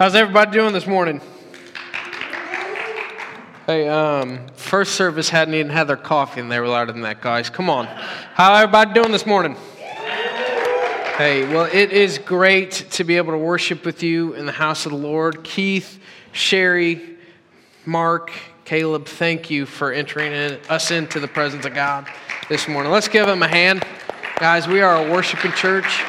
How's everybody doing this morning? Hey, um, first service hadn't even had their coffee and they were louder than that, guys. Come on. How everybody doing this morning? Hey, well, it is great to be able to worship with you in the house of the Lord. Keith, Sherry, Mark, Caleb, thank you for entering in, us into the presence of God this morning. Let's give them a hand. Guys, we are a worshiping church.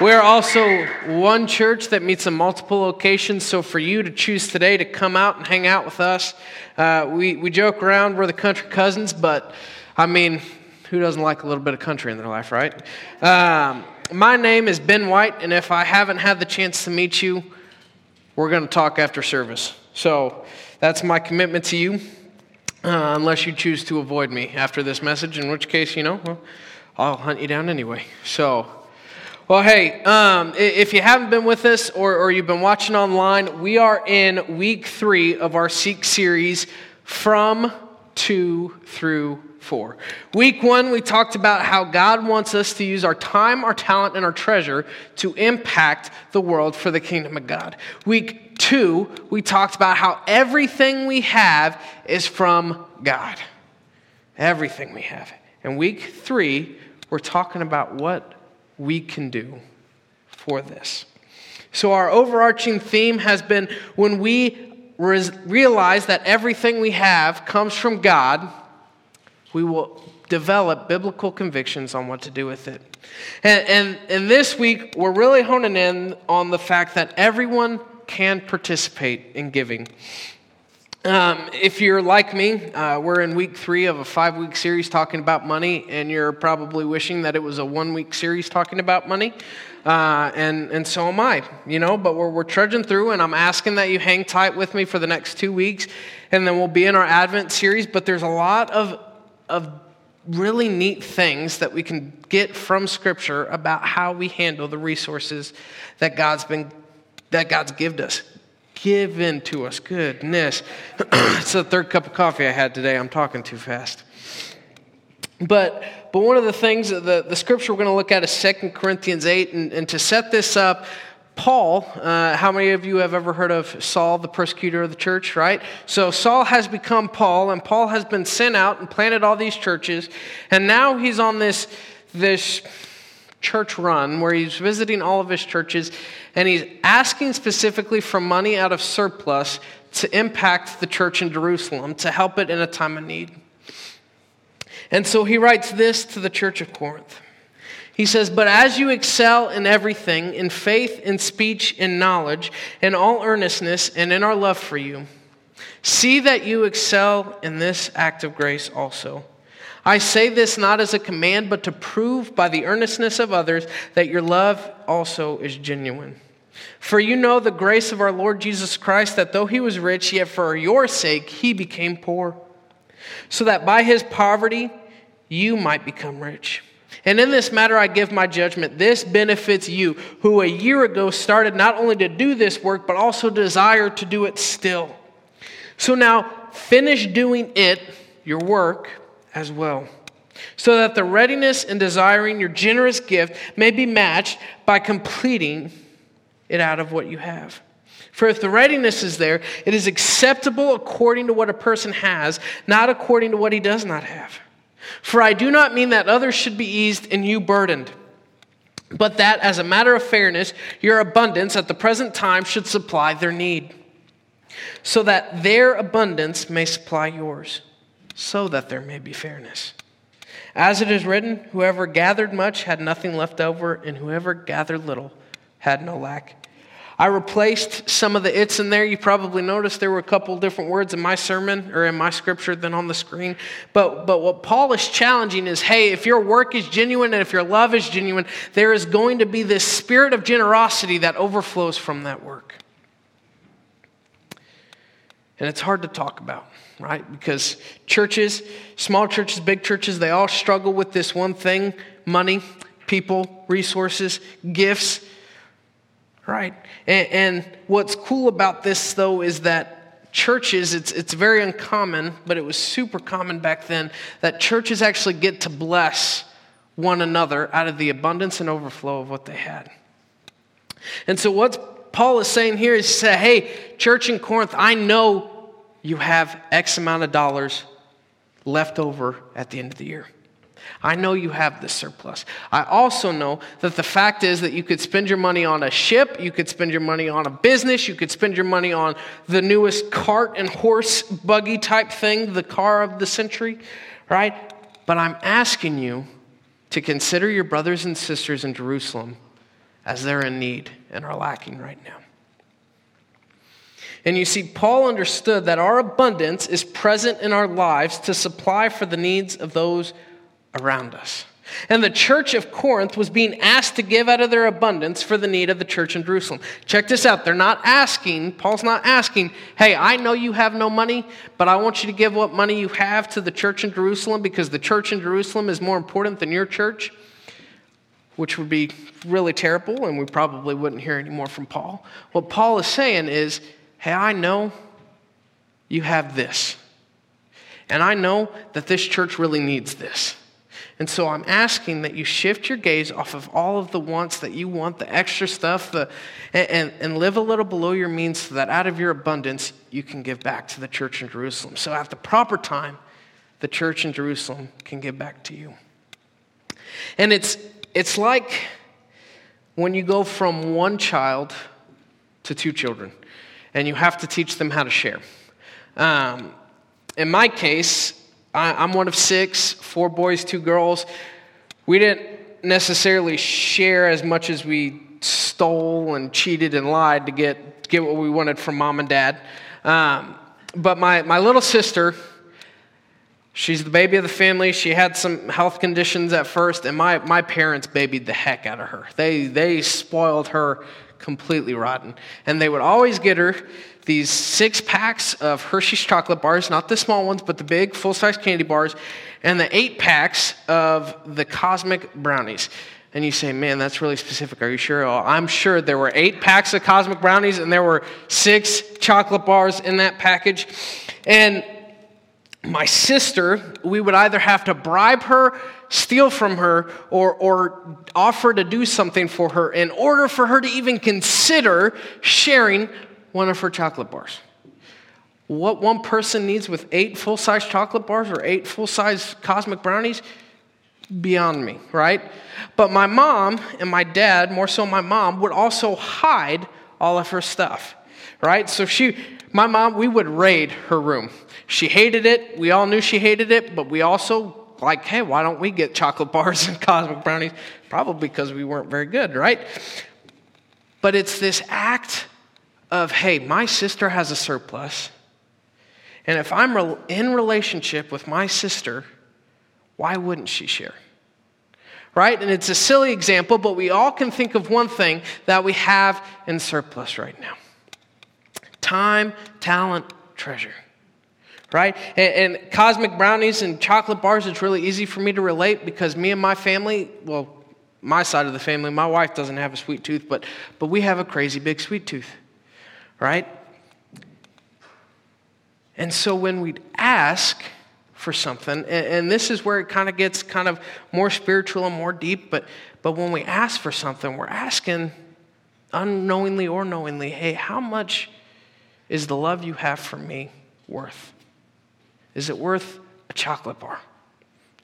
We are also one church that meets in multiple locations. So for you to choose today to come out and hang out with us, uh, we, we joke around we're the country cousins, but I mean, who doesn't like a little bit of country in their life, right? Um, my name is Ben White, and if I haven't had the chance to meet you, we're going to talk after service. So that's my commitment to you, uh, unless you choose to avoid me after this message, in which case, you know, well, I'll hunt you down anyway. So. Well, hey, um, if you haven't been with us or, or you've been watching online, we are in week three of our Seek series from two through four. Week one, we talked about how God wants us to use our time, our talent, and our treasure to impact the world for the kingdom of God. Week two, we talked about how everything we have is from God. Everything we have. And week three, we're talking about what we can do for this. So, our overarching theme has been when we realize that everything we have comes from God, we will develop biblical convictions on what to do with it. And, and, and this week, we're really honing in on the fact that everyone can participate in giving. Um, if you're like me, uh, we're in week three of a five week series talking about money, and you're probably wishing that it was a one week series talking about money. Uh, and, and so am I, you know, but we're, we're trudging through, and I'm asking that you hang tight with me for the next two weeks, and then we'll be in our Advent series. But there's a lot of, of really neat things that we can get from Scripture about how we handle the resources that God's been that God's given us given to us. Goodness. it's the third cup of coffee I had today. I'm talking too fast. But, but one of the things, the, the scripture we're going to look at is 2 Corinthians 8. And, and to set this up, Paul, uh, how many of you have ever heard of Saul, the persecutor of the church, right? So Saul has become Paul, and Paul has been sent out and planted all these churches. And now he's on this, this church run where he's visiting all of his churches and he's asking specifically for money out of surplus to impact the church in Jerusalem, to help it in a time of need. And so he writes this to the church of Corinth. He says, But as you excel in everything, in faith, in speech, in knowledge, in all earnestness, and in our love for you, see that you excel in this act of grace also. I say this not as a command, but to prove by the earnestness of others that your love also is genuine. For you know the grace of our Lord Jesus Christ, that though he was rich, yet for your sake he became poor, so that by his poverty you might become rich. And in this matter, I give my judgment. This benefits you, who a year ago started not only to do this work, but also desire to do it still. So now, finish doing it, your work as well, so that the readiness and desiring your generous gift may be matched by completing it out of what you have. For if the readiness is there, it is acceptable according to what a person has, not according to what he does not have. For I do not mean that others should be eased and you burdened, but that as a matter of fairness, your abundance at the present time should supply their need, so that their abundance may supply yours so that there may be fairness. As it is written, whoever gathered much had nothing left over, and whoever gathered little had no lack. I replaced some of the it's in there. You probably noticed there were a couple different words in my sermon or in my scripture than on the screen. But, but what Paul is challenging is hey, if your work is genuine and if your love is genuine, there is going to be this spirit of generosity that overflows from that work. And it's hard to talk about right? Because churches, small churches, big churches, they all struggle with this one thing money, people, resources, gifts, right? And, and what's cool about this, though, is that churches, it's, it's very uncommon, but it was super common back then, that churches actually get to bless one another out of the abundance and overflow of what they had. And so, what's Paul is saying here is say, hey, church in Corinth, I know you have X amount of dollars left over at the end of the year. I know you have this surplus. I also know that the fact is that you could spend your money on a ship, you could spend your money on a business, you could spend your money on the newest cart and horse buggy type thing, the car of the century, right? But I'm asking you to consider your brothers and sisters in Jerusalem as they're in need and are lacking right now. And you see, Paul understood that our abundance is present in our lives to supply for the needs of those around us. And the church of Corinth was being asked to give out of their abundance for the need of the church in Jerusalem. Check this out. They're not asking, Paul's not asking, hey, I know you have no money, but I want you to give what money you have to the church in Jerusalem because the church in Jerusalem is more important than your church, which would be really terrible, and we probably wouldn't hear any more from Paul. What Paul is saying is, hey, I know you have this. And I know that this church really needs this. And so I'm asking that you shift your gaze off of all of the wants that you want, the extra stuff, the, and, and live a little below your means so that out of your abundance you can give back to the church in Jerusalem. So at the proper time, the church in Jerusalem can give back to you. And it's, it's like when you go from one child to two children and you have to teach them how to share. Um, in my case, I, am one of six, four boys, two girls. We didn't necessarily share as much as we stole and cheated and lied to get, get what we wanted from mom and dad. Um, but my, my little sister, she's the baby of the family. She had some health conditions at first, and my, my parents babied the heck out of her. They, they spoiled her completely rotten. And they would always get her these six packs of Hershey's chocolate bars, not the small ones, but the big full size candy bars, and the eight packs of the cosmic brownies. And you say, man, that's really specific. Are you sure? Oh, I'm sure there were eight packs of cosmic brownies and there were six chocolate bars in that package. And my sister, we would either have to bribe her, steal from her, or, or offer to do something for her in order for her to even consider sharing one of her chocolate bars. What one person needs with eight full size chocolate bars or eight full size cosmic brownies, beyond me, right? But my mom and my dad, more so my mom, would also hide all of her stuff, right? So she, my mom, we would raid her room. She hated it. We all knew she hated it, but we also like, hey, why don't we get chocolate bars and cosmic brownies? Probably because we weren't very good, right? But it's this act of, hey, my sister has a surplus. And if I'm in relationship with my sister, why wouldn't she share? Right? And it's a silly example, but we all can think of one thing that we have in surplus right now time, talent, treasure. Right? And, and cosmic brownies and chocolate bars, it's really easy for me to relate because me and my family, well, my side of the family, my wife doesn't have a sweet tooth, but, but we have a crazy big sweet tooth right? And so when we ask for something, and, this is where it kind of gets kind of more spiritual and more deep, but, but when we ask for something, we're asking unknowingly or knowingly, hey, how much is the love you have for me worth? Is it worth a chocolate bar?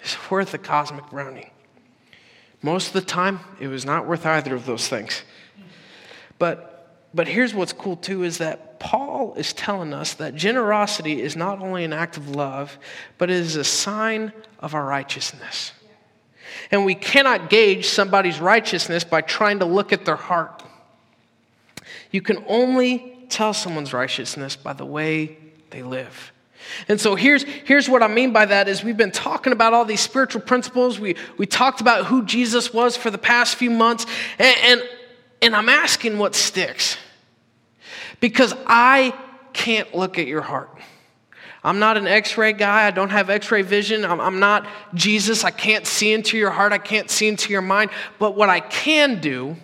Is it worth a cosmic brownie? Most of the time, it was not worth either of those things. But but here's what's cool too is that Paul is telling us that generosity is not only an act of love, but it is a sign of our righteousness. And we cannot gauge somebody's righteousness by trying to look at their heart. You can only tell someone's righteousness by the way they live. And so here's, here's what I mean by that is we've been talking about all these spiritual principles. We, we talked about who Jesus was for the past few months. And, and, and I'm asking what sticks. Because I can't look at your heart. I'm not an x ray guy. I don't have x ray vision. I'm, I'm, not Jesus. I can't see into your heart. I can't see into your mind. But what I can do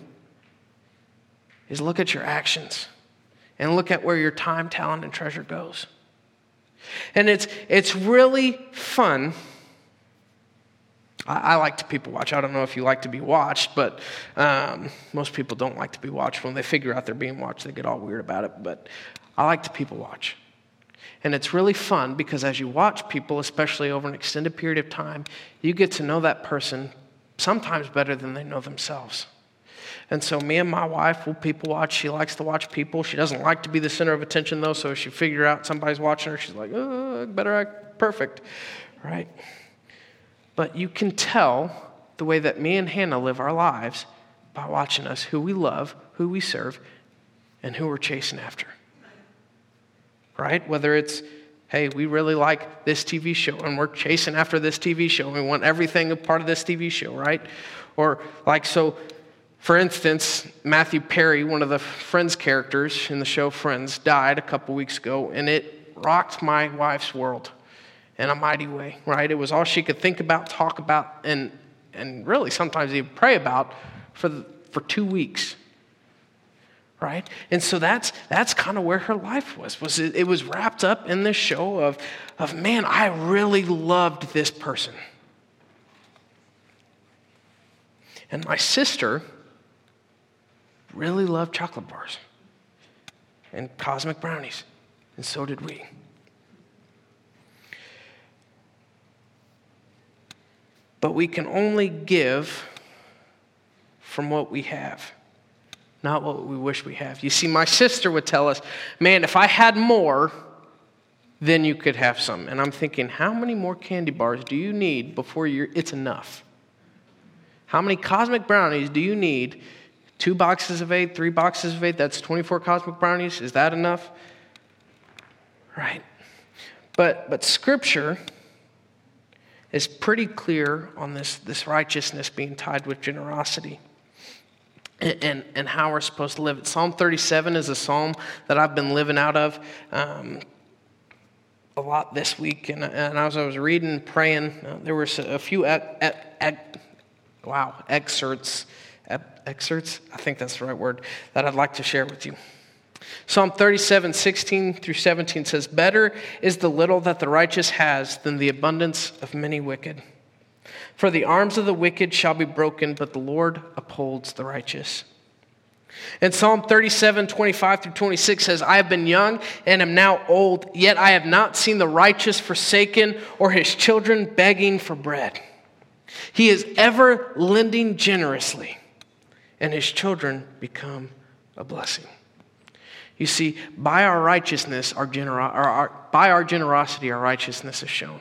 is look at your actions and look at where your time, talent, and treasure goes. And it's, it's really fun I, I, like to people watch. I don't know if you like to be watched, but um, most people don't like to be watched. When they figure out they're being watched, they get all weird about it. But I like to people watch. And it's really fun because as you watch people, especially over an extended period of time, you get to know that person sometimes better than they know themselves. And so, me and my wife will people watch. She likes to watch people. She doesn't like to be the center of attention, though. So, if she figure out somebody's watching her, she's like, oh, better act perfect, right? But you can tell the way that me and Hannah live our lives by watching us who we love, who we serve, and who we're chasing after. Right? Whether it's, hey, we really like this TV show and we're chasing after this TV show and we want everything a part of this TV show, right? Or like, so for instance, Matthew Perry, one of the Friends characters in the show Friends, died a couple weeks ago, and it rocked my wife's world in a mighty way, right? It was all she could think about, talk about, and, and really sometimes even pray about for, the, for two weeks. Right? And so that's, that's kind of where her life was. was it, it was wrapped up in this show of, of, man, I really loved this person. And my sister really loved chocolate bars and cosmic brownies, and so did we. But we can only give from what we have, not what we wish we have. You see, my sister would tell us, man, if I had more, then you could have some. And I'm thinking, how many more candy bars do you need before it's enough? How many cosmic brownies do you need? Two boxes of eight, three boxes of eight, that's 24 cosmic brownies. Is that enough? Right. But, but Scripture is pretty clear on this, this righteousness being tied with generosity and, and, and how we're supposed to live it. Psalm 37 is a psalm that I've been living out of um, a lot this week. And, and as I was reading, praying, uh, there were a few e- e- e- wow, excerpts, excerpts, I think that's the right word, that I'd like to share with you. Psalm 37, 16 through 17 says, Better is the little that the righteous has than the abundance of many wicked. For the arms of the wicked shall be broken, but the Lord upholds the righteous. And Psalm 37, 25 through 26 says, I have been young and am now old, yet I have not seen the righteous forsaken or his children begging for bread. He is ever lending generously, and his children become a blessing. You see, by our righteousness, our, genero- our, by our generosity, our righteousness is shown,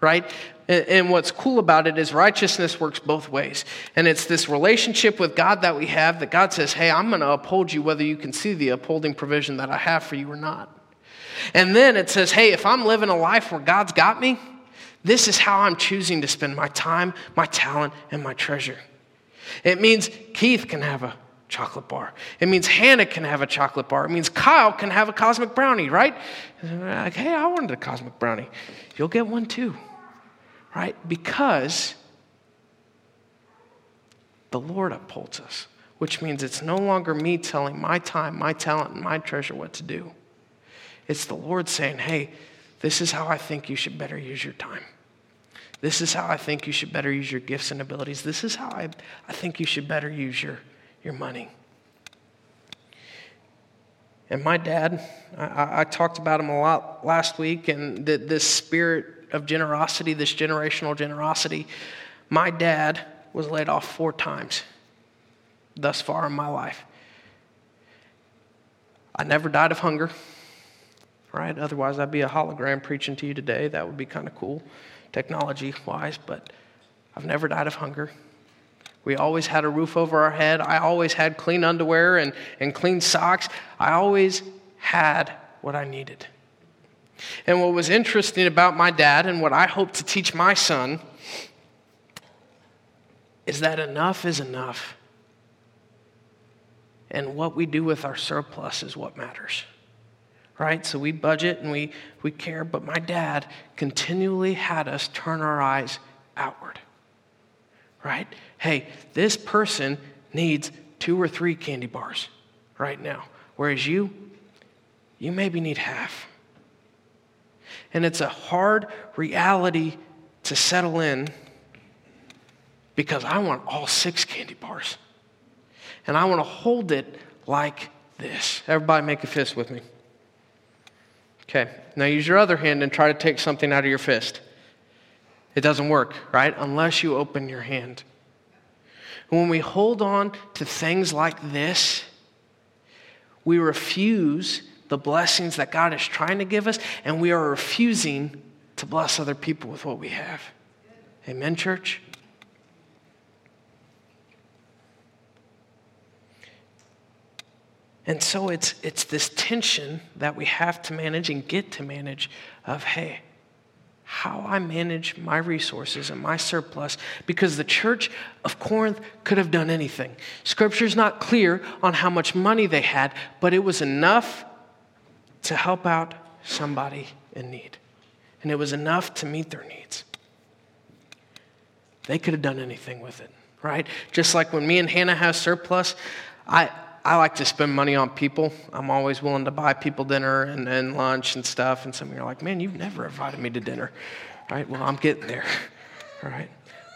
right? And, and what's cool about it is righteousness works both ways. And it's this relationship with God that we have that God says, hey, I'm going to uphold you whether you can see the upholding provision that I have for you or not. And then it says, hey, if I'm living a life where God's got me, this is how I'm choosing to spend my time, my talent, and my treasure. It means Keith can have a chocolate bar. It means Hannah can have a chocolate bar. It means Kyle can have a cosmic brownie, right? Like, hey, I wanted a cosmic brownie. You'll get one too, right? Because the Lord upholds us, which means it's no longer me telling my time, my talent, and my treasure what to do. It's the Lord saying, hey, this is how I think you should better use your time. This is how I think you should better use your gifts and abilities. This is how I, I think you should better use your your money. And my dad, I, I, talked about him a lot last week, and the, this spirit of generosity, this generational generosity. My dad was laid off four times thus far in my life. I never died of hunger, right? Otherwise, I'd be a hologram preaching to you today. That would be kind of cool, technology wise, but I've never died of hunger. We always had a roof over our head. I always had clean underwear and, and clean socks. I always had what I needed. And what was interesting about my dad and what I hope to teach my son is that enough is enough. And what we do with our surplus is what matters. Right? So we budget and we, we care, but my dad continually had us turn our eyes outward right? Hey, this person needs two or three candy bars right now, whereas you, you maybe need half. And it's a hard reality to settle in because I want all six candy bars. And I want to hold it like this. Everybody make a fist with me. Okay, now use your other hand and try to take something out of your fist. It doesn't work, right? Unless you open your hand. When we hold on to things like this, we refuse the blessings that God is trying to give us, and we are refusing to bless other people with what we have. Amen, church? And so it's, it's this tension that we have to manage and get to manage of, hey, how I manage my resources and my surplus because the church of Corinth could have done anything. Scripture's not clear on how much money they had, but it was enough to help out somebody in need. And it was enough to meet their needs. They could have done anything with it, right? Just like when me and Hannah have surplus, I, I like to spend money on people. I'm always willing to buy people dinner and, and lunch and stuff. And some of you are like, man, you've never invited me to dinner. Right? Well, I'm getting there. All right.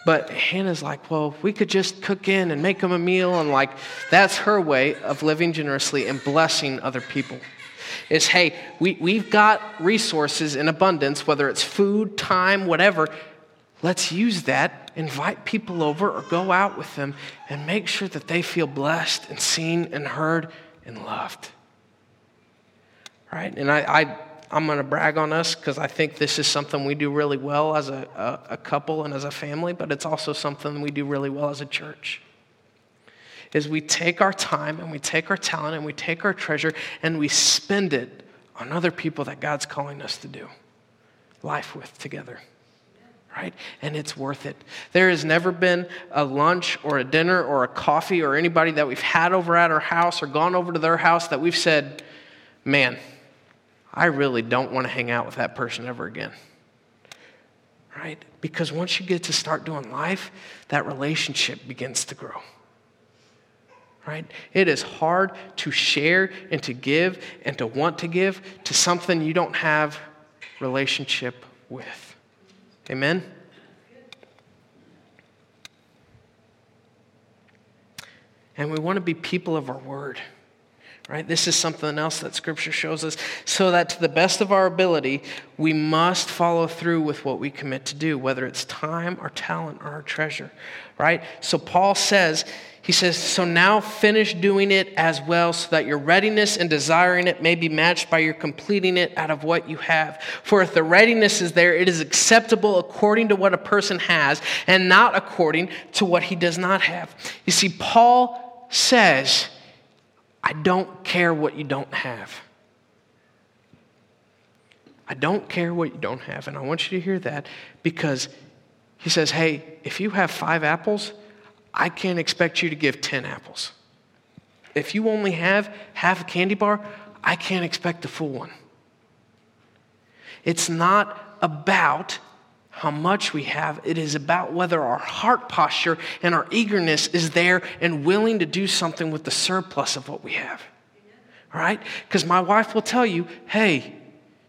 But Hannah's like, well, we could just cook in and make them a meal. And like, that's her way of living generously and blessing other people. Is, hey, we, we've got resources in abundance, whether it's food, time, whatever. Let's use that invite people over or go out with them and make sure that they feel blessed and seen and heard and loved. Right? And I, I, I'm going to brag on us because I think this is something we do really well as a, a, a couple and as a family, but it's also something we do really well as a church is we take our time and we take our talent and we take our treasure and we spend it on other people that God's calling us to do life with together right? And it's worth it. There has never been a lunch or a dinner or a coffee or anybody that we've had over at our house or gone over to their house that we've said, man, I really don't want to hang out with that person ever again. Right? Because once you get to start doing life, that relationship begins to grow. Right? It is hard to share and to give and to want to give to something you don't have relationship with. Amen? And we want to be people of our word. Right? This is something else that scripture shows us so that to the best of our ability, we must follow through with what we commit to do, whether it's time, our talent, or our treasure. Right? So Paul says he says, So now finish doing it as well, so that your readiness and desiring it may be matched by your completing it out of what you have. For if the readiness is there, it is acceptable according to what a person has, and not according to what he does not have. You see, Paul says, I don't care what you don't have. I don't care what you don't have. And I want you to hear that because he says, Hey, if you have five apples, I can't expect you to give 10 apples. If you only have half a candy bar, I can't expect a full one. It's not about how much we have, it is about whether our heart posture and our eagerness is there and willing to do something with the surplus of what we have. All right? Because my wife will tell you, hey,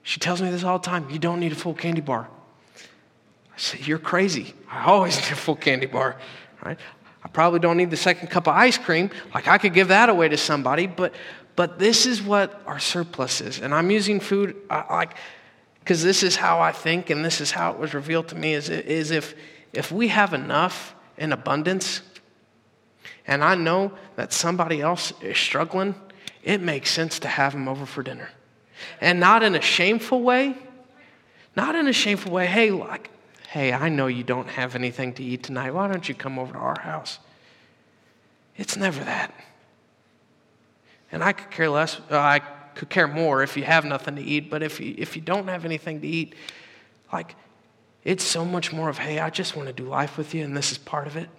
she tells me this all the time, you don't need a full candy bar. I say, you're crazy. I always need a full candy bar. Right? I probably don't need the second cup of ice cream. Like I could give that away to somebody, but but this is what our surplus is. And I'm using food uh, like because this is how I think and this is how it was revealed to me is, is if if we have enough in abundance and I know that somebody else is struggling, it makes sense to have them over for dinner. And not in a shameful way, not in a shameful way. Hey, like Hey, I know you don't have anything to eat tonight. Why don't you come over to our house? It's never that. And I could care less, uh, I could care more if you have nothing to eat, but if you, if you don't have anything to eat, like, it's so much more of, hey, I just want to do life with you, and this is part of it.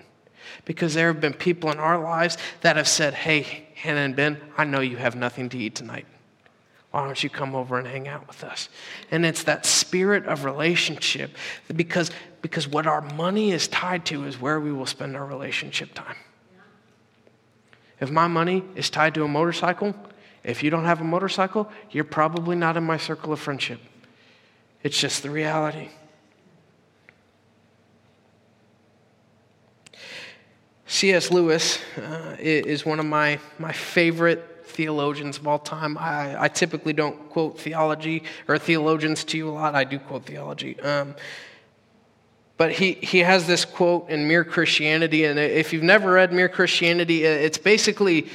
Because there have been people in our lives that have said, hey, Hannah and Ben, I know you have nothing to eat tonight. Why don't you come over and hang out with us? And it's that spirit of relationship because, because what our money is tied to is where we will spend our relationship time. If my money is tied to a motorcycle, if you don't have a motorcycle, you're probably not in my circle of friendship. It's just the reality. C.S. Lewis uh, is one of my, my favorite theologians of all time. I, I, typically don't quote theology or theologians to you a lot. I do quote theology. Um, but he, he has this quote in Mere Christianity, and if you've never read Mere Christianity, it's basically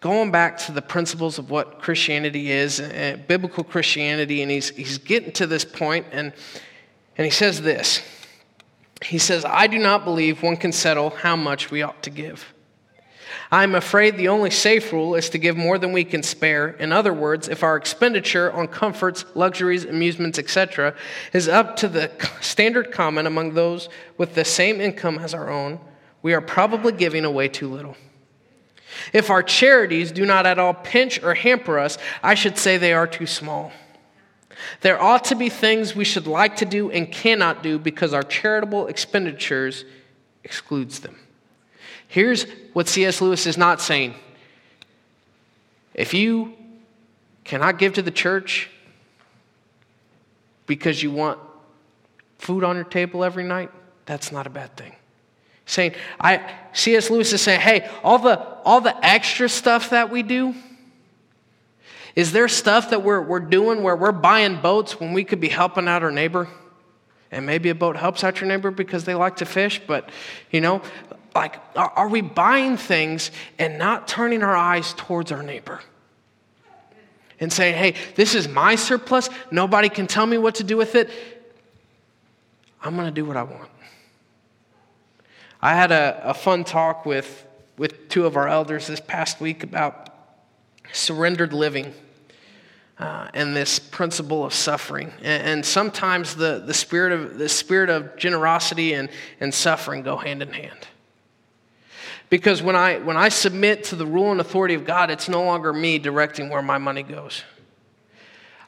going back to the principles of what Christianity is, uh, biblical Christianity, and he's, he's getting to this point, and, and he says this. He says, I do not believe one can settle how much we ought to give. I'm afraid the only safe rule is to give more than we can spare. In other words, if our expenditure on comforts, luxuries, amusements, etc., is up to the standard common among those with the same income as our own, we are probably giving away too little. If our charities do not at all pinch or hamper us, I should say they are too small. There ought to be things we should like to do and cannot do because our charitable expenditures excludes them. Here's what C.S. Lewis is not saying. If you cannot give to the church because you want food on your table every night, that's not a bad thing. Saying, I C.S. Lewis is saying, hey, all the all the extra stuff that we do, is there stuff that we're, we're doing where we're buying boats when we could be helping out our neighbor? And maybe a boat helps out your neighbor because they like to fish, but you know, like, are, we buying things and not turning our eyes towards our neighbor? And saying, hey, this is my surplus. Nobody can tell me what to do with it. I'm going to do what I want. I had a, a fun talk with, with two of our elders this past week about surrendered living. Uh, and this principle of suffering. And, and, sometimes the, the, spirit of, the spirit of generosity and, and suffering go hand in hand. Because when I, when I submit to the rule and authority of God, it's no longer me directing where my money goes.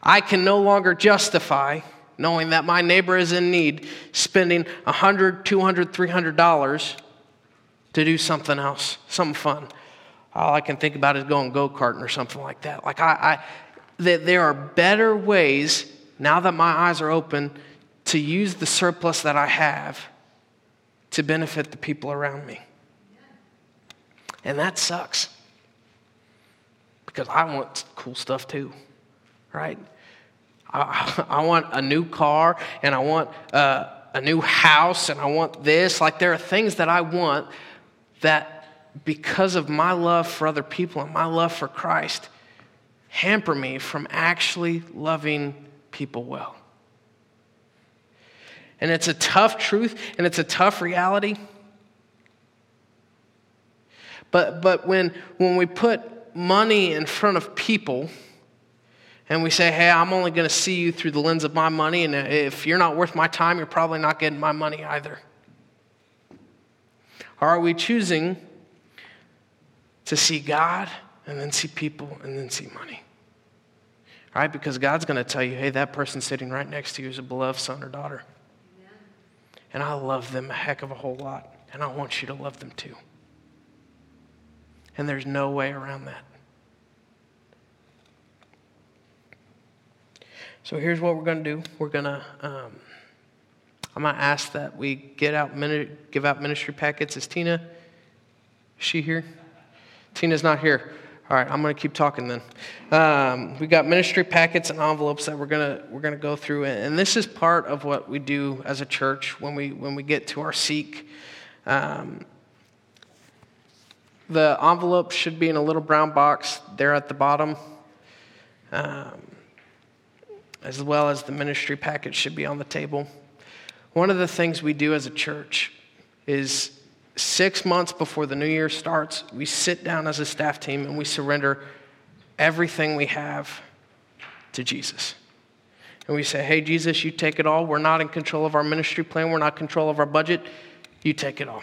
I can no longer justify knowing that my neighbor is in need spending $100, $200, $300 to do something else, something fun all I can think about is going go karting or something like that. Like I, I that there are better ways now that my eyes are open to use the surplus that I have to benefit the people around me. And that sucks because I want cool stuff too, right? I, I want a new car and I want uh, a new house and I want this. Like there are things that I want that because of my love for other people and my love for Christ, hamper me from actually loving people well. And it's a tough truth and it's a tough reality. But, but when, when we put money in front of people and we say, hey, I'm only going to see you through the lens of my money, and if you're not worth my time, you're probably not getting my money either. Or are we choosing to see God and then see people and then see money. All right? Because God's going to tell you, hey, that person sitting right next to you is a beloved son or daughter. Amen. And I love them a heck of a whole lot. And I want you to love them too. And there's no way around that. So here's what we're going to do. We're going to, um, I'm going to ask that we get out, give out ministry packets. Is Tina, is she here? Tina's not here. All right, I'm going to keep talking then. Um, we got ministry packets and envelopes that we're going to we're going to go through, and this is part of what we do as a church when we when we get to our seek. Um, the envelope should be in a little brown box there at the bottom, um, as well as the ministry packet should be on the table. One of the things we do as a church is six months before the new year starts, we sit down as a staff team and we surrender everything we have to Jesus. And we say, hey, Jesus, you take it all. We're not in control of our ministry plan, we're not in control of our budget. You take it all.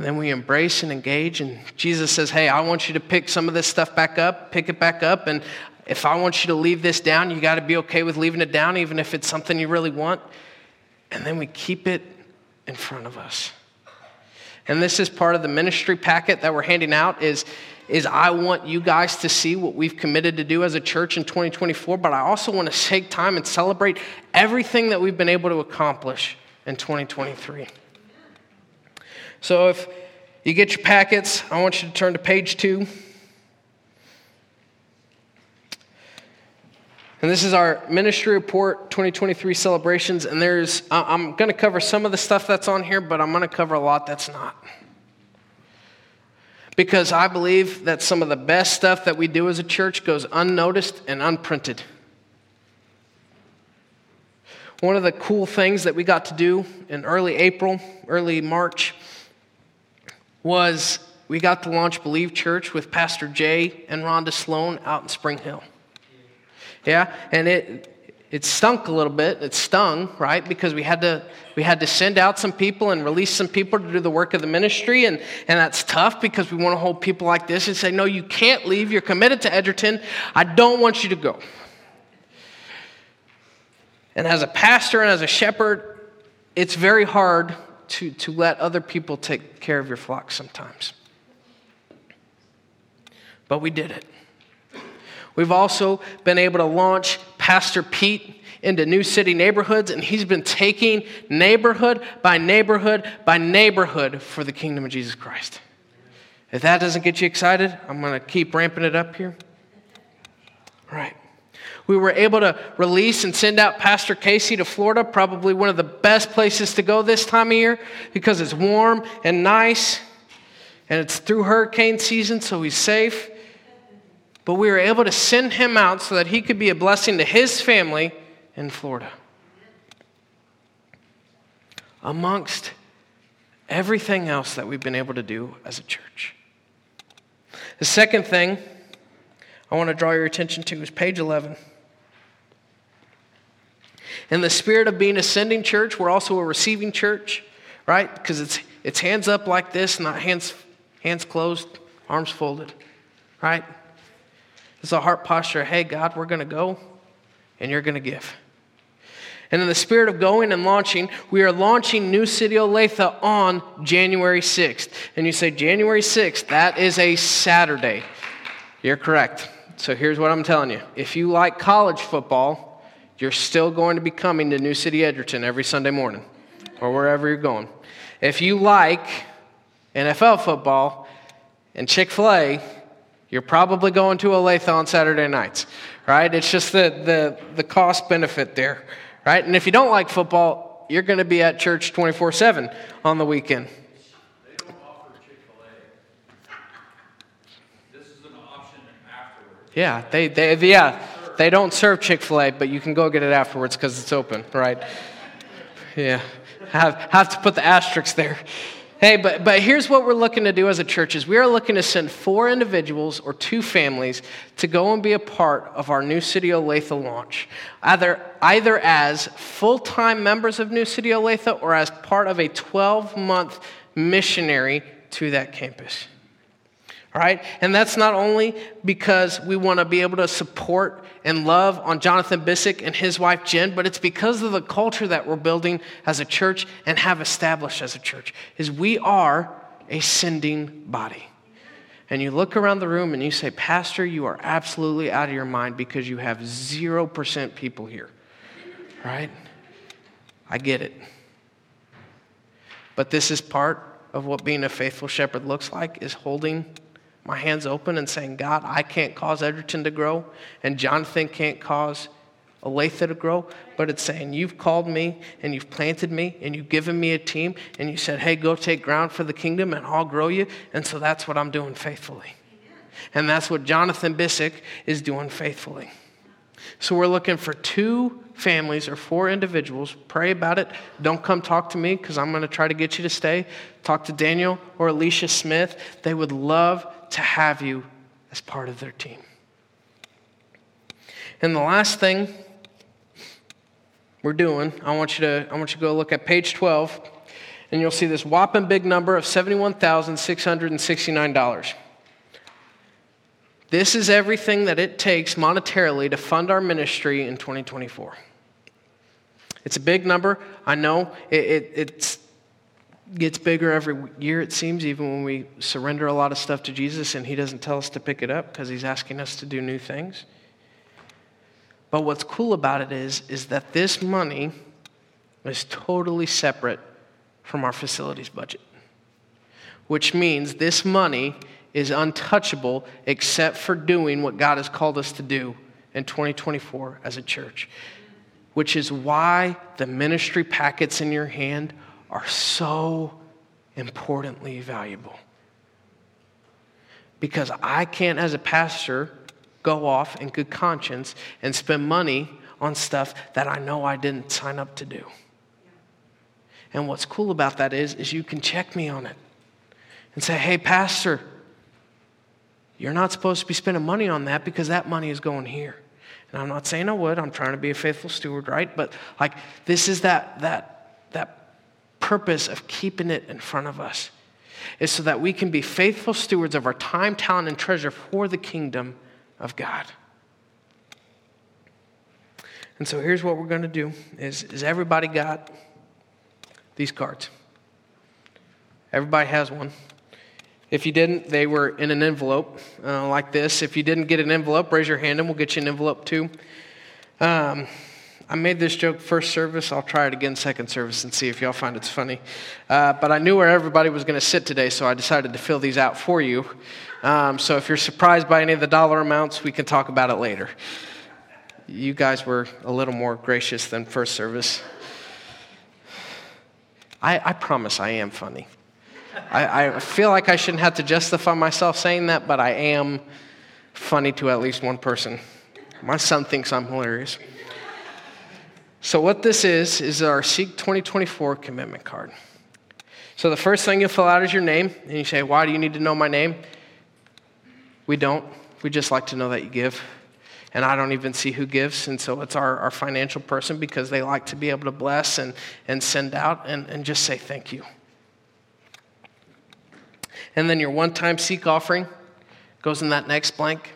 And then we embrace and engage, and Jesus says, Hey, I want you to pick some of this stuff back up, pick it back up, and if I want you to leave this down, you got to be okay with leaving it down, even if it's something you really want and then we keep it in front of us. and this is part of the ministry packet that we're handing out, is, is I want you guys to see what we've committed to do as a church in 2024, but I also want to take time and celebrate everything that we've been able to accomplish in 2023. So if you get your packets, I want you to turn to page two. And this is our ministry report 2023 celebrations. And there's, I'm going to cover some of the stuff that's on here, but I'm going to cover a lot that's not. Because I believe that some of the best stuff that we do as a church goes unnoticed and unprinted. One of the cool things that we got to do in early April, early March, was we got to launch Believe Church with Pastor Jay and Rhonda Sloan out in Spring Hill. Yeah, and it it stunk a little bit. It stung, right? Because we had to we had to send out some people and release some people to do the work of the ministry, and and that's tough because we want to hold people like this and say, no, you can't leave. You're committed to Edgerton. I don't want you to go. And as a pastor and as a shepherd, it's very hard to, to let other people take care of your flock sometimes. But we did it. We've also been able to launch Pastor Pete into new city neighborhoods, and he's been taking neighborhood by neighborhood by neighborhood for the kingdom of Jesus Christ. If that doesn't get you excited, I'm going to keep ramping it up here. All right. We were able to release and send out Pastor Casey to Florida, probably one of the best places to go this time of year because it's warm and nice, and it's through hurricane season, so he's safe. But we were able to send him out so that he could be a blessing to his family in Florida. Amongst everything else that we've been able to do as a church. The second thing I want to draw your attention to is page 11. In the spirit of being a sending church, we're also a receiving church, right? Because it's, it's hands up like this, not hands, hands closed, arms folded, right? It's a heart posture hey, God, we're going to go and you're going to give. And in the spirit of going and launching, we are launching New City Olathe on January 6th. And you say, January 6th, that is a Saturday. You're correct. So here's what I'm telling you if you like college football, you're still going to be coming to New City Edgerton every Sunday morning or wherever you're going. If you like NFL football and Chick fil A, you're probably going to Olathe on Saturday nights, right? It's just the, the, the cost benefit there, right? And if you don't like football, you're going to be at church 24 7 on the weekend. Yeah, they, they, yeah, they don't serve Chick fil A, but you can go get it afterwards because it's open, right? Yeah, have, have to put the asterisks there. Hey, but, but here's what we're looking to do as a church is we are looking to send four individuals or two families to go and be a part of our New City Olathe launch, either, either as full-time members of New City Olathe or as part of a 12-month missionary to that campus. Right? And that's not only because we want to be able to support and love on Jonathan Bissick and his wife Jen, but it's because of the culture that we're building as a church and have established as a church. Is we are a sending body. And you look around the room and you say, Pastor, you are absolutely out of your mind because you have 0% people here. Right? I get it. But this is part of what being a faithful shepherd looks like is holding my hands open and saying, God, I can't cause Edgerton to grow, and Jonathan can't cause Olathe to grow, but it's saying, You've called me and you've planted me and you've given me a team and you said, Hey, go take ground for the kingdom and I'll grow you. And so that's what I'm doing faithfully. And that's what Jonathan Bissick is doing faithfully. So we're looking for two families or four individuals. Pray about it. Don't come talk to me because I'm going to try to get you to stay. Talk to Daniel or Alicia Smith. They would love to have you as part of their team. And the last thing we're doing, I want you to, I want you to go look at page 12, and you'll see this whopping big number of $71,669. This is everything that it takes monetarily to fund our ministry in 2024. It's a big number. I know it, it, it's gets bigger every year, it seems, even when we surrender a lot of stuff to Jesus and He doesn't tell us to pick it up because He's asking us to do new things. But what's cool about it is, is that this money is totally separate from our facilities budget, which means this money is untouchable except for doing what God has called us to do in 2024 as a church, which is why the ministry packets in your hand are so importantly valuable. Because I can't, as a pastor, go off in good conscience and spend money on stuff that I know I didn't sign up to do. And what's cool about that is, is you can check me on it and say, hey, Pastor, you're not supposed to be spending money on that because that money is going here. And I'm not saying I would, I'm trying to be a faithful steward, right? But like this is that that that purpose of keeping it in front of us. Is so that we can be faithful stewards of our time, talent, and treasure for the kingdom of God. And so here's what we're going to do is, is everybody got these cards? Everybody has one. If you didn't, they were in an envelope uh, like this. If you didn't get an envelope, raise your hand and we'll get you an envelope too. Um, I made this joke first service. I'll try it again second service and see if y'all find it's funny. Uh, but I knew where everybody was going to sit today, so I decided to fill these out for you. Um, so if you're surprised by any of the dollar amounts, we can talk about it later. You guys were a little more gracious than first service. I, I promise I am funny. I, I feel like I shouldn't have to justify myself saying that, but I am funny to at least one person. My son thinks I'm hilarious. So, what this is, is our Seek 2024 commitment card. So, the first thing you'll fill out is your name, and you say, Why do you need to know my name? We don't. We just like to know that you give and I don't even see who gives. And so it's our, our financial person because they like to be able to bless and, and send out and, and just say thank you. And then your one time seek offering goes in that next blank.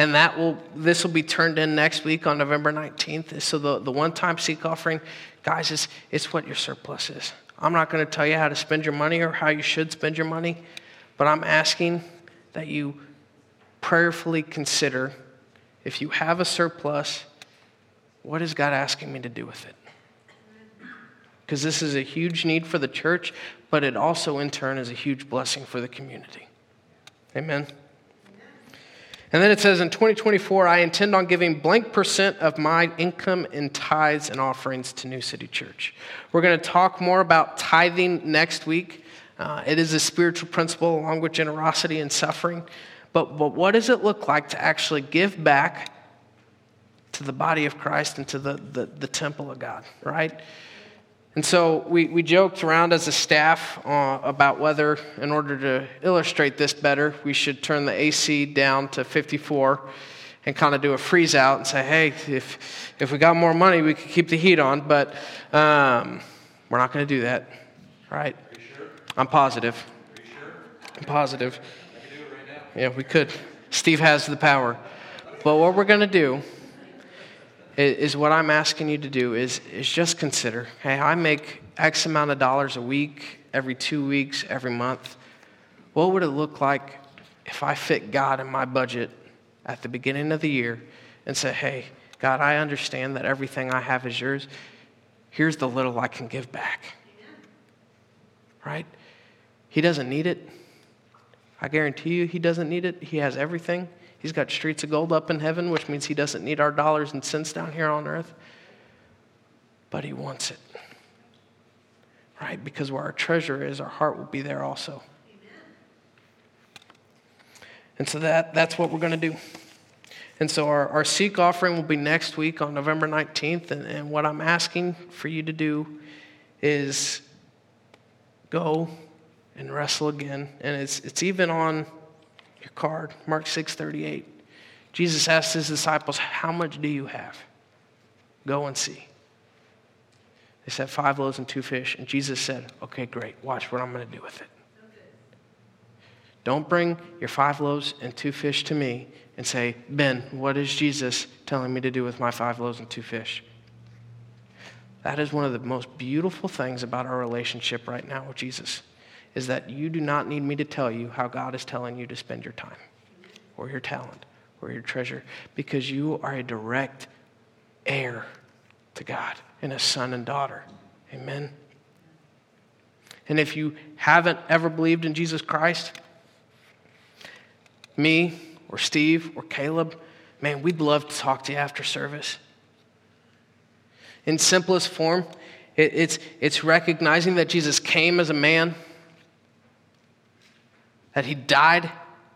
And that will, this will be turned in next week on November 19th. So the, the one time seek offering, guys, is it's what your surplus is. I'm not going to tell you how to spend your money or how you should spend your money, but I'm asking that you prayerfully consider if you have a surplus, what is God asking me to do with it? Because this is a huge need for the church, but it also, in turn, is a huge blessing for the community. Amen. And then it says in 2024, I intend on giving blank percent of my income in tithes and offerings to New City Church. We're going to talk more about tithing next week. Uh, it is a spiritual principle along with generosity and suffering. But, but what does it look like to actually give back to the body of Christ and to the, the, the temple of God, right? And so we, we joked around as a staff uh, about whether, in order to illustrate this better, we should turn the AC down to 54 and kind of do a freeze out and say, hey, if, if we got more money, we could keep the heat on, but um, we're not going to do that, right? Sure? I'm positive. Sure? I'm positive. Yeah, we could. Steve has the power. But what we're going to do is, what I'm asking you to do is, is just consider hey, I make X amount of dollars a week, every two weeks, every month. What would it look like if I fit God in my budget at the beginning of the year and say, hey, God, I understand that everything I have is yours. Here's the little I can give back. Right? He doesn't need it. I guarantee you he doesn't need it. He has everything. He's got streets of gold up in heaven, which means he doesn't need our dollars and cents down here on earth. But he wants it. Right? Because where our treasure is, our heart will be there also. And so that, that's what we're going to do. And so our, our Seek offering will be next week on November 19th. And, and what I'm asking for you to do is go and wrestle again. And it's, it's even on your card, Mark 6:38. Jesus asked his disciples, How much do you have? Go and see. They said, Five loaves and two fish. And Jesus said, Okay, great. Watch what I'm going to do with it. Don't bring your five loaves and two fish to me and say, Ben, what is Jesus telling me to do with my five loaves and two fish? That is one of the most beautiful things about our relationship right now with Jesus is that you do not need me to tell you how God is telling you to spend your time or your talent or your treasure because you are a direct heir to God and a son and daughter. Amen. And if you haven't ever believed in Jesus Christ, me or Steve or Caleb, man, we'd love to talk to you after service. In simplest form, it's, it's recognizing that Jesus came as a man, that he died,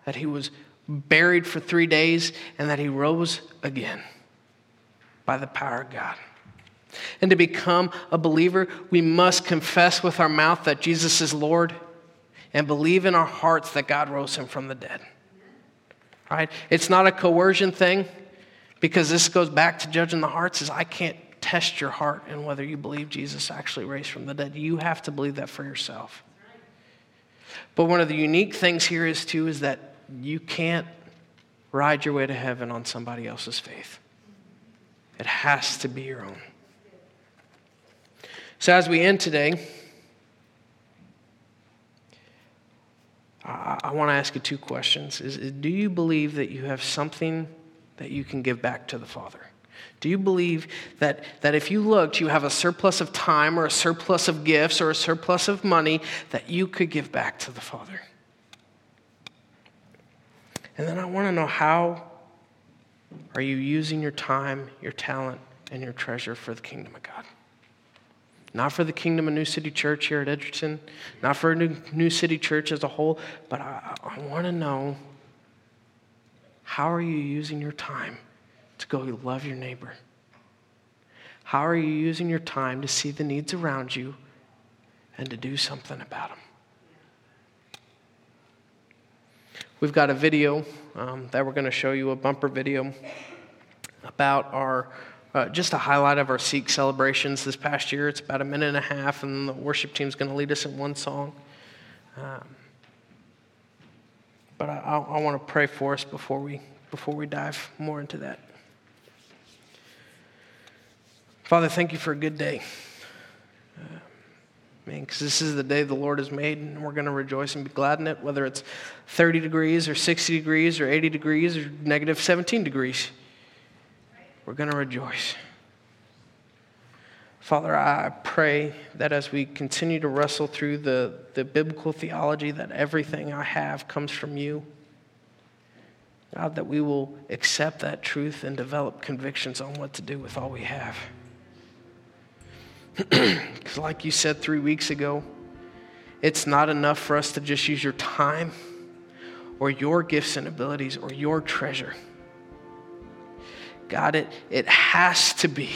that he was buried for three days, and that he rose again by the power of God. And to become a believer, we must confess with our mouth that Jesus is Lord and believe in our hearts that God rose him from the dead. Right? It's not a coercion thing because this goes back to judging the hearts is I can't test your heart and whether you believe Jesus actually raised from the dead. You have to believe that for yourself. But one of the unique things here is too is that you can't ride your way to heaven on somebody else's faith. It has to be your own. So, as we end today, I, I want to ask you two questions. Is, is, do you believe that you have something that you can give back to the Father? Do you believe that, that if you looked, you have a surplus of time or a surplus of gifts or a surplus of money that you could give back to the Father? And then I want to know how are you using your time, your talent, and your treasure for the kingdom of God? Not for the kingdom of New City Church here at Edgerton, not for New, City Church as a whole, but I, I want to know how are you using your time to go love your neighbor? How are you using your time to see the needs around you and to do something about them? We've got a video um, that we're going to show you, a bumper video about our, uh, just a highlight of our Seek celebrations this past year. It's about a minute and a half, and the worship team's going to lead us in one song. Um, but I, I, I want to pray for us before we, before we dive more into that. Father, thank you for a good day. Uh, Man, because this is the day the Lord has made, and we're going to rejoice and be glad in it, whether it's 30 degrees or 60 degrees or 80 degrees or negative 17 degrees. We're going to rejoice. Father, I pray that as we continue to wrestle through the, the biblical theology, that everything I have comes from you. God, that we will accept that truth and develop convictions on what to do with all we have. Because, like you said three weeks ago, it's not enough for us to just use your time or your gifts and abilities or your treasure. God, it, it has to be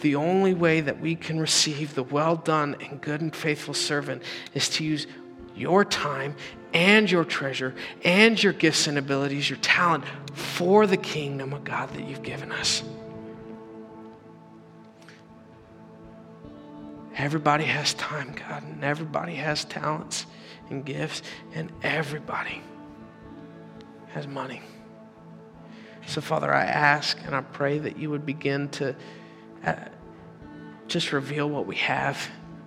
the only way that we can receive the well done and good and faithful servant is to use your time and your treasure and your gifts and abilities, your talent for the kingdom of God that you've given us. Everybody has time, God, and everybody has talents and gifts, and everybody has money. So, Father, I ask and I pray that you would begin to uh, just reveal what we have,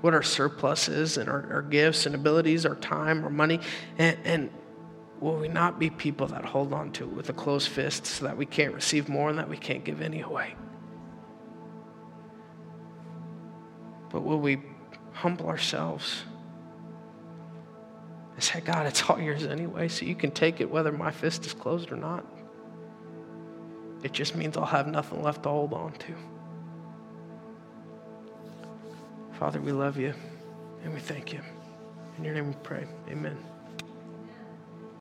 what our surplus is, and our, our gifts and abilities, our time, our money, and, and will we not be people that hold on to it with a closed fist so that we can't receive more and that we can't give any away? But will we humble ourselves and say, God, it's all yours anyway, so you can take it whether my fist is closed or not? It just means I'll have nothing left to hold on to. Father, we love you and we thank you. In your name we pray. Amen.